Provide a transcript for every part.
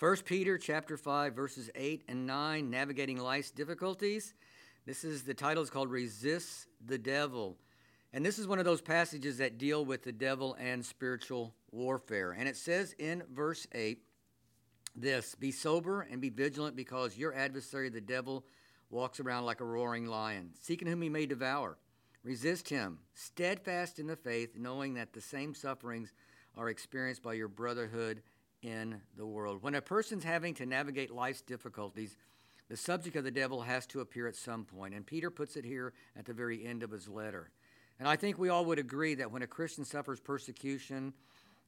1 Peter chapter 5 verses 8 and 9 navigating life's difficulties. This is the title is called Resist the Devil. And this is one of those passages that deal with the devil and spiritual warfare. And it says in verse 8 this, be sober and be vigilant because your adversary the devil walks around like a roaring lion, seeking whom he may devour. Resist him, steadfast in the faith, knowing that the same sufferings are experienced by your brotherhood in the world. When a person's having to navigate life's difficulties, the subject of the devil has to appear at some point, and Peter puts it here at the very end of his letter. And I think we all would agree that when a Christian suffers persecution,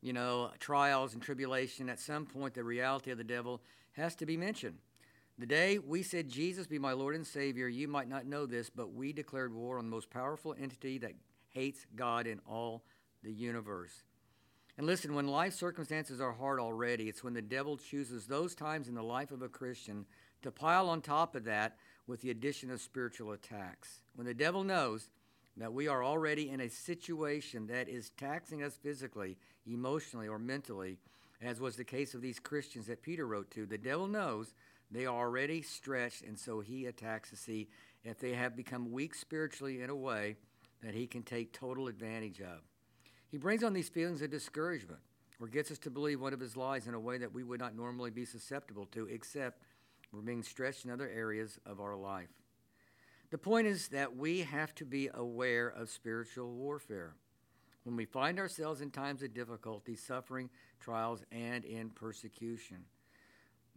you know, trials and tribulation, at some point the reality of the devil has to be mentioned. The day we said, Jesus be my Lord and Savior, you might not know this, but we declared war on the most powerful entity that hates God in all the universe. And listen, when life circumstances are hard already, it's when the devil chooses those times in the life of a Christian to pile on top of that with the addition of spiritual attacks. When the devil knows that we are already in a situation that is taxing us physically, emotionally, or mentally, as was the case of these Christians that Peter wrote to, the devil knows they are already stretched, and so he attacks to see if they have become weak spiritually in a way that he can take total advantage of. He brings on these feelings of discouragement or gets us to believe one of his lies in a way that we would not normally be susceptible to, except we're being stretched in other areas of our life. The point is that we have to be aware of spiritual warfare. When we find ourselves in times of difficulty, suffering, trials, and in persecution.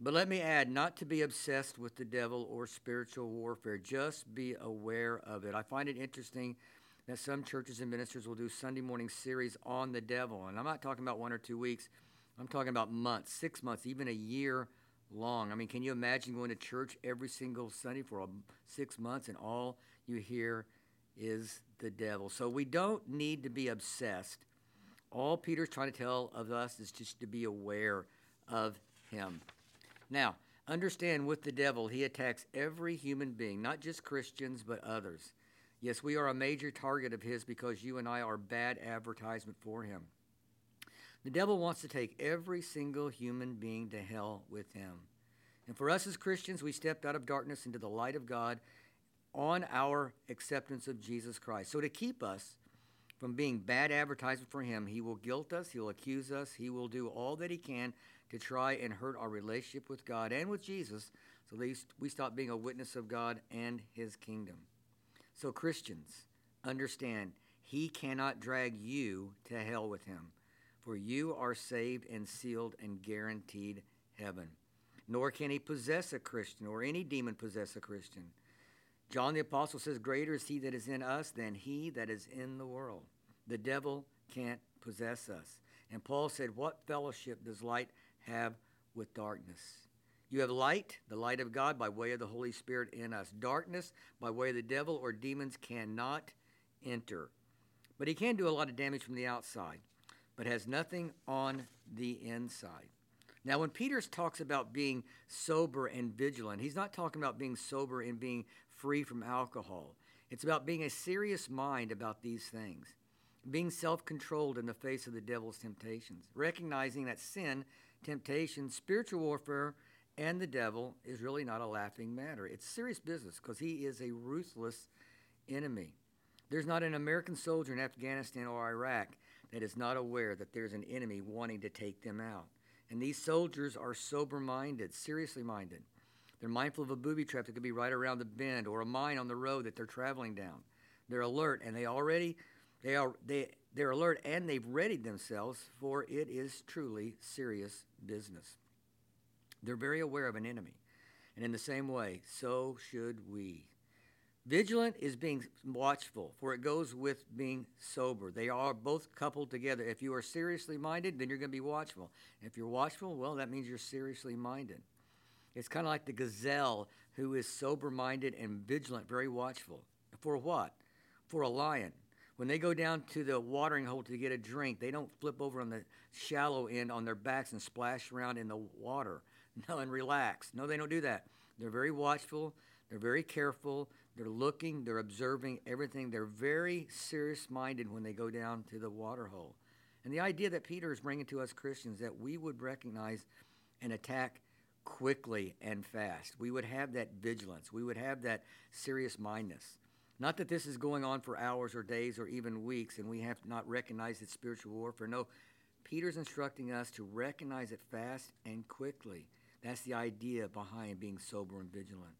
But let me add, not to be obsessed with the devil or spiritual warfare, just be aware of it. I find it interesting that some churches and ministers will do Sunday morning series on the devil. And I'm not talking about one or two weeks, I'm talking about months, six months, even a year long. I mean, can you imagine going to church every single Sunday for six months and all you hear is the devil? So we don't need to be obsessed. All Peter's trying to tell of us is just to be aware of him. Now, understand with the devil, he attacks every human being, not just Christians, but others. Yes, we are a major target of his because you and I are bad advertisement for him. The devil wants to take every single human being to hell with him. And for us as Christians, we stepped out of darkness into the light of God on our acceptance of Jesus Christ. So to keep us from being bad advertisement for him, he will guilt us, he will accuse us, he will do all that he can to try and hurt our relationship with God and with Jesus so that we stop being a witness of God and his kingdom. So, Christians, understand he cannot drag you to hell with him, for you are saved and sealed and guaranteed heaven. Nor can he possess a Christian or any demon possess a Christian. John the Apostle says, Greater is he that is in us than he that is in the world. The devil can't possess us. And Paul said, What fellowship does light have with darkness? You have light, the light of God, by way of the Holy Spirit in us. Darkness, by way of the devil or demons, cannot enter. But he can do a lot of damage from the outside, but has nothing on the inside. Now, when Peter talks about being sober and vigilant, he's not talking about being sober and being free from alcohol. It's about being a serious mind about these things, being self controlled in the face of the devil's temptations, recognizing that sin, temptation, spiritual warfare, and the devil is really not a laughing matter. It's serious business because he is a ruthless enemy. There's not an American soldier in Afghanistan or Iraq that is not aware that there's an enemy wanting to take them out. And these soldiers are sober minded, seriously minded. They're mindful of a booby trap that could be right around the bend or a mine on the road that they're traveling down. They're alert and they already they are they they're alert and they've readied themselves for it is truly serious business. They're very aware of an enemy. And in the same way, so should we. Vigilant is being watchful, for it goes with being sober. They are both coupled together. If you are seriously minded, then you're going to be watchful. If you're watchful, well, that means you're seriously minded. It's kind of like the gazelle who is sober minded and vigilant, very watchful. For what? For a lion. When they go down to the watering hole to get a drink, they don't flip over on the shallow end on their backs and splash around in the water. No, and relax. No, they don't do that. They're very watchful. They're very careful. They're looking. They're observing everything. They're very serious minded when they go down to the water hole. And the idea that Peter is bringing to us Christians that we would recognize and attack quickly and fast. We would have that vigilance. We would have that serious mindedness. Not that this is going on for hours or days or even weeks and we have not recognized it's spiritual warfare. No, Peter's instructing us to recognize it fast and quickly. That's the idea behind being sober and vigilant.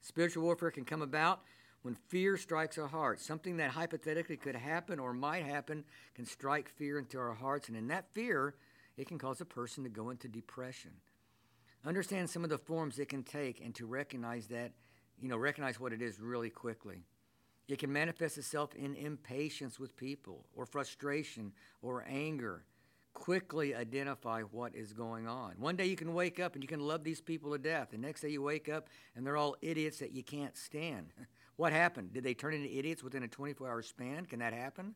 Spiritual warfare can come about when fear strikes our hearts. Something that hypothetically could happen or might happen can strike fear into our hearts, and in that fear, it can cause a person to go into depression. Understand some of the forms it can take and to recognize that, you know, recognize what it is really quickly. It can manifest itself in impatience with people or frustration or anger quickly identify what is going on. One day you can wake up and you can love these people to death. The next day you wake up and they're all idiots that you can't stand. what happened? Did they turn into idiots within a 24 hour span? Can that happen?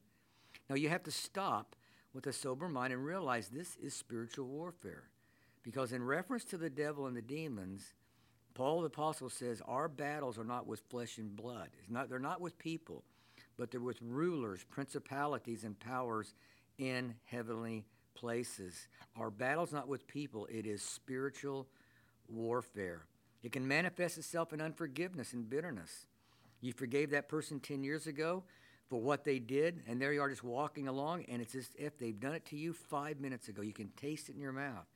No, you have to stop with a sober mind and realize this is spiritual warfare. Because in reference to the devil and the demons, Paul the apostle says our battles are not with flesh and blood. It's Not, they're not with people, but they're with rulers, principalities, and powers in heavenly places. Our battle's not with people, it is spiritual warfare. It can manifest itself in unforgiveness and bitterness. You forgave that person 10 years ago for what they did, and there you are just walking along, and it's as if they've done it to you five minutes ago. You can taste it in your mouth.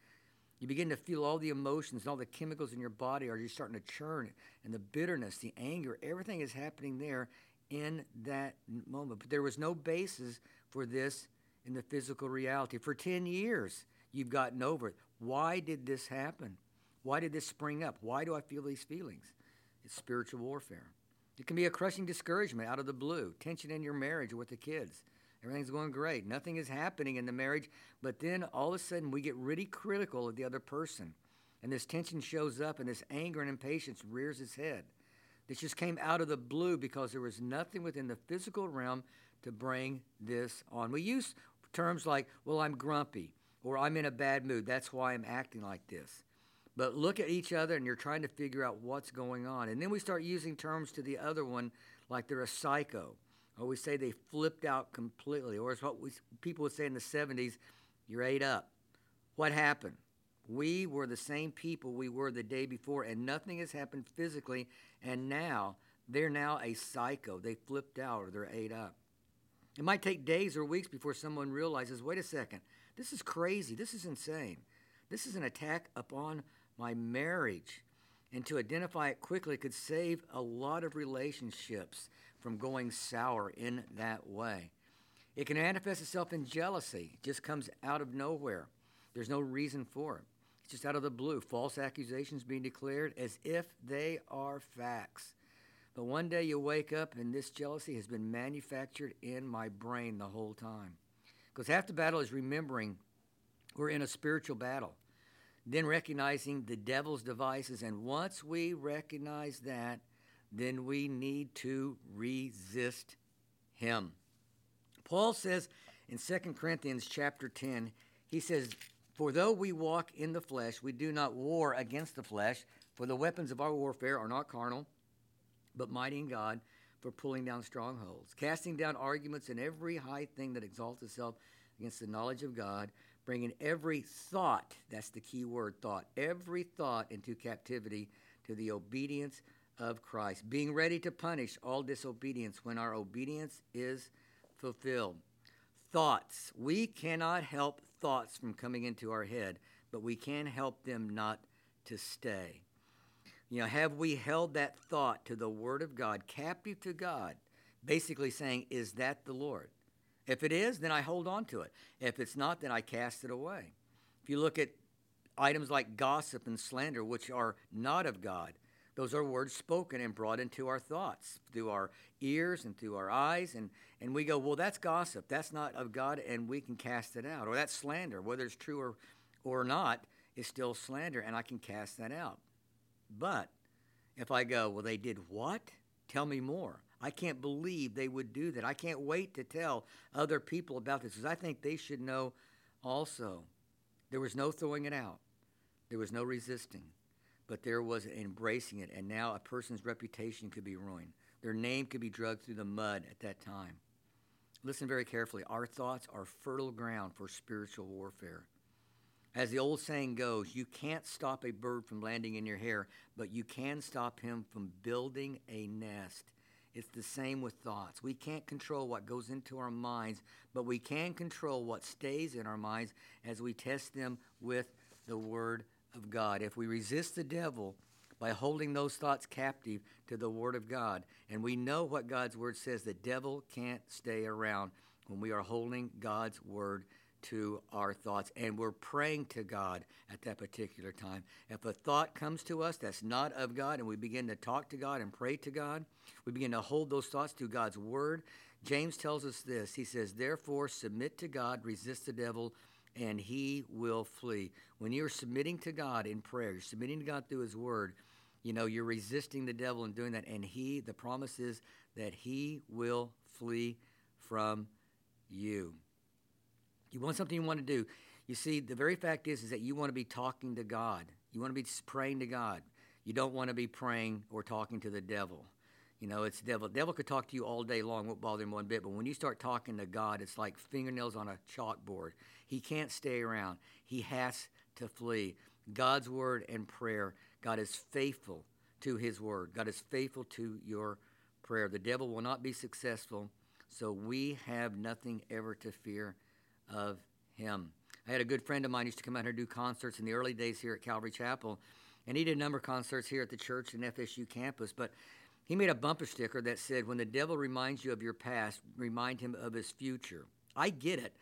You begin to feel all the emotions and all the chemicals in your body are just starting to churn, and the bitterness, the anger, everything is happening there in that moment. But there was no basis for this in the physical reality. For 10 years, you've gotten over it. Why did this happen? Why did this spring up? Why do I feel these feelings? It's spiritual warfare. It can be a crushing discouragement out of the blue, tension in your marriage with the kids. Everything's going great. Nothing is happening in the marriage, but then all of a sudden we get really critical of the other person. And this tension shows up, and this anger and impatience rears its head. This just came out of the blue because there was nothing within the physical realm to bring this on. We use terms like, well, I'm grumpy or I'm in a bad mood. That's why I'm acting like this. But look at each other and you're trying to figure out what's going on. And then we start using terms to the other one like they're a psycho. Or we say they flipped out completely. Or it's what we, people would say in the 70s you're ate up. What happened? We were the same people we were the day before, and nothing has happened physically. And now they're now a psycho. They flipped out or they're ate up. It might take days or weeks before someone realizes wait a second, this is crazy. This is insane. This is an attack upon my marriage. And to identify it quickly could save a lot of relationships from going sour in that way. It can manifest itself in jealousy, it just comes out of nowhere. There's no reason for it. It's just out of the blue. False accusations being declared as if they are facts. But one day you wake up and this jealousy has been manufactured in my brain the whole time. Because half the battle is remembering we're in a spiritual battle. Then recognizing the devil's devices. And once we recognize that, then we need to resist him. Paul says in 2 Corinthians chapter 10, he says, For though we walk in the flesh, we do not war against the flesh, for the weapons of our warfare are not carnal but mighty in God for pulling down strongholds, casting down arguments and every high thing that exalts itself against the knowledge of God, bringing every thought, that's the key word, thought, every thought into captivity to the obedience of Christ, being ready to punish all disobedience when our obedience is fulfilled. Thoughts. We cannot help thoughts from coming into our head, but we can help them not to stay. You know, have we held that thought to the Word of God, captive to God, basically saying, Is that the Lord? If it is, then I hold on to it. If it's not, then I cast it away. If you look at items like gossip and slander, which are not of God, those are words spoken and brought into our thoughts through our ears and through our eyes. And, and we go, well, that's gossip. That's not of God, and we can cast it out. Or that's slander, whether it's true or, or not, is still slander, and I can cast that out. But if I go, well, they did what? Tell me more. I can't believe they would do that. I can't wait to tell other people about this because I think they should know also. There was no throwing it out, there was no resisting, but there was embracing it. And now a person's reputation could be ruined, their name could be dragged through the mud at that time. Listen very carefully. Our thoughts are fertile ground for spiritual warfare. As the old saying goes, you can't stop a bird from landing in your hair, but you can stop him from building a nest. It's the same with thoughts. We can't control what goes into our minds, but we can control what stays in our minds as we test them with the Word of God. If we resist the devil by holding those thoughts captive to the Word of God, and we know what God's Word says, the devil can't stay around when we are holding God's Word to our thoughts and we're praying to God at that particular time. If a thought comes to us that's not of God and we begin to talk to God and pray to God, we begin to hold those thoughts to God's word. James tells us this. He says, Therefore, submit to God, resist the devil, and he will flee. When you're submitting to God in prayer, you're submitting to God through his word, you know, you're resisting the devil and doing that. And he, the promise is that he will flee from you. You want something you want to do. You see, the very fact is, is that you want to be talking to God. You want to be praying to God. You don't want to be praying or talking to the devil. You know, it's the devil. Devil could talk to you all day long, won't bother him one bit. But when you start talking to God, it's like fingernails on a chalkboard. He can't stay around. He has to flee. God's word and prayer. God is faithful to his word. God is faithful to your prayer. The devil will not be successful. So we have nothing ever to fear of him. I had a good friend of mine used to come out here and do concerts in the early days here at Calvary Chapel, and he did a number of concerts here at the church and FSU campus. But he made a bumper sticker that said, "When the devil reminds you of your past, remind him of his future." I get it,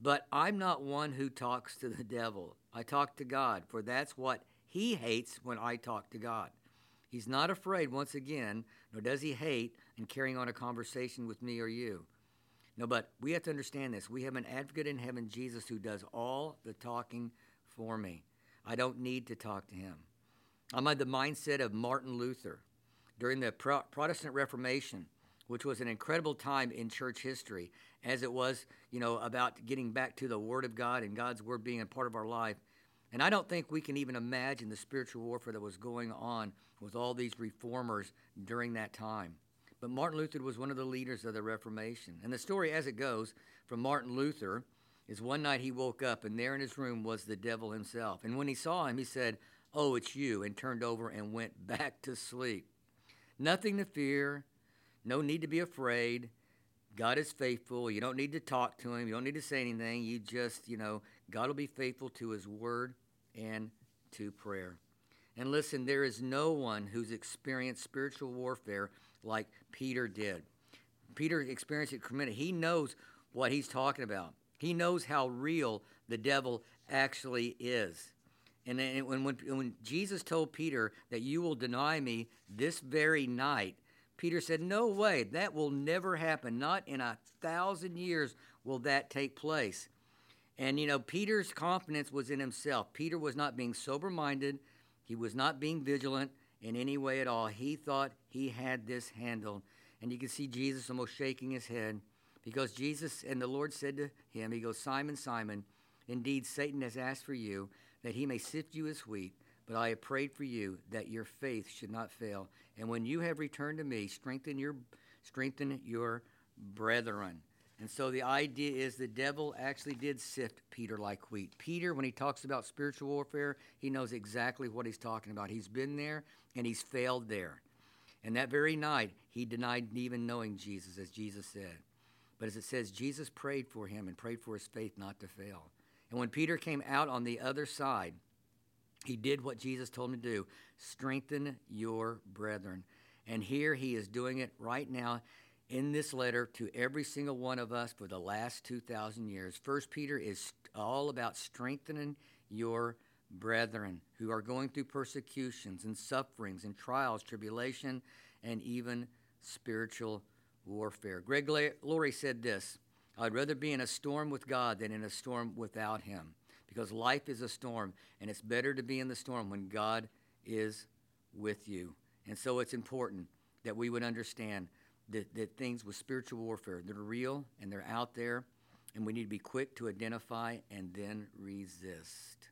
but I'm not one who talks to the devil. I talk to God, for that's what he hates when I talk to God. He's not afraid, once again, nor does he hate in carrying on a conversation with me or you. No, but we have to understand this. We have an advocate in heaven, Jesus, who does all the talking for me. I don't need to talk to him. I'm of the mindset of Martin Luther during the Pro- Protestant Reformation, which was an incredible time in church history, as it was, you know, about getting back to the Word of God and God's Word being a part of our life. And I don't think we can even imagine the spiritual warfare that was going on with all these reformers during that time. But Martin Luther was one of the leaders of the Reformation. And the story, as it goes, from Martin Luther is one night he woke up, and there in his room was the devil himself. And when he saw him, he said, Oh, it's you, and turned over and went back to sleep. Nothing to fear, no need to be afraid. God is faithful. You don't need to talk to him. You don't need to say anything. You just, you know, God will be faithful to his word and to prayer. And listen, there is no one who's experienced spiritual warfare like Peter did. Peter experienced it tremendous. He knows what he's talking about. He knows how real the devil actually is. And when, when, when Jesus told Peter that you will deny me this very night, Peter said, No way, that will never happen. Not in a thousand years will that take place. And, you know, Peter's confidence was in himself. Peter was not being sober minded, he was not being vigilant, in any way at all. He thought he had this handled. And you can see Jesus almost shaking his head because Jesus and the Lord said to him, He goes, Simon, Simon, indeed Satan has asked for you that he may sift you as wheat, but I have prayed for you that your faith should not fail. And when you have returned to me, strengthen your strengthen your brethren. And so the idea is the devil actually did sift Peter like wheat. Peter, when he talks about spiritual warfare, he knows exactly what he's talking about. He's been there and he's failed there. And that very night, he denied even knowing Jesus, as Jesus said. But as it says, Jesus prayed for him and prayed for his faith not to fail. And when Peter came out on the other side, he did what Jesus told him to do strengthen your brethren. And here he is doing it right now in this letter to every single one of us for the last 2,000 years. First Peter is all about strengthening your brethren who are going through persecutions and sufferings and trials, tribulation, and even spiritual warfare. Greg Laurie said this I'd rather be in a storm with God than in a storm without Him because life is a storm, and it's better to be in the storm when God is with you. And so it's important that we would understand that, that things with spiritual warfare, they're real and they're out there, and we need to be quick to identify and then resist.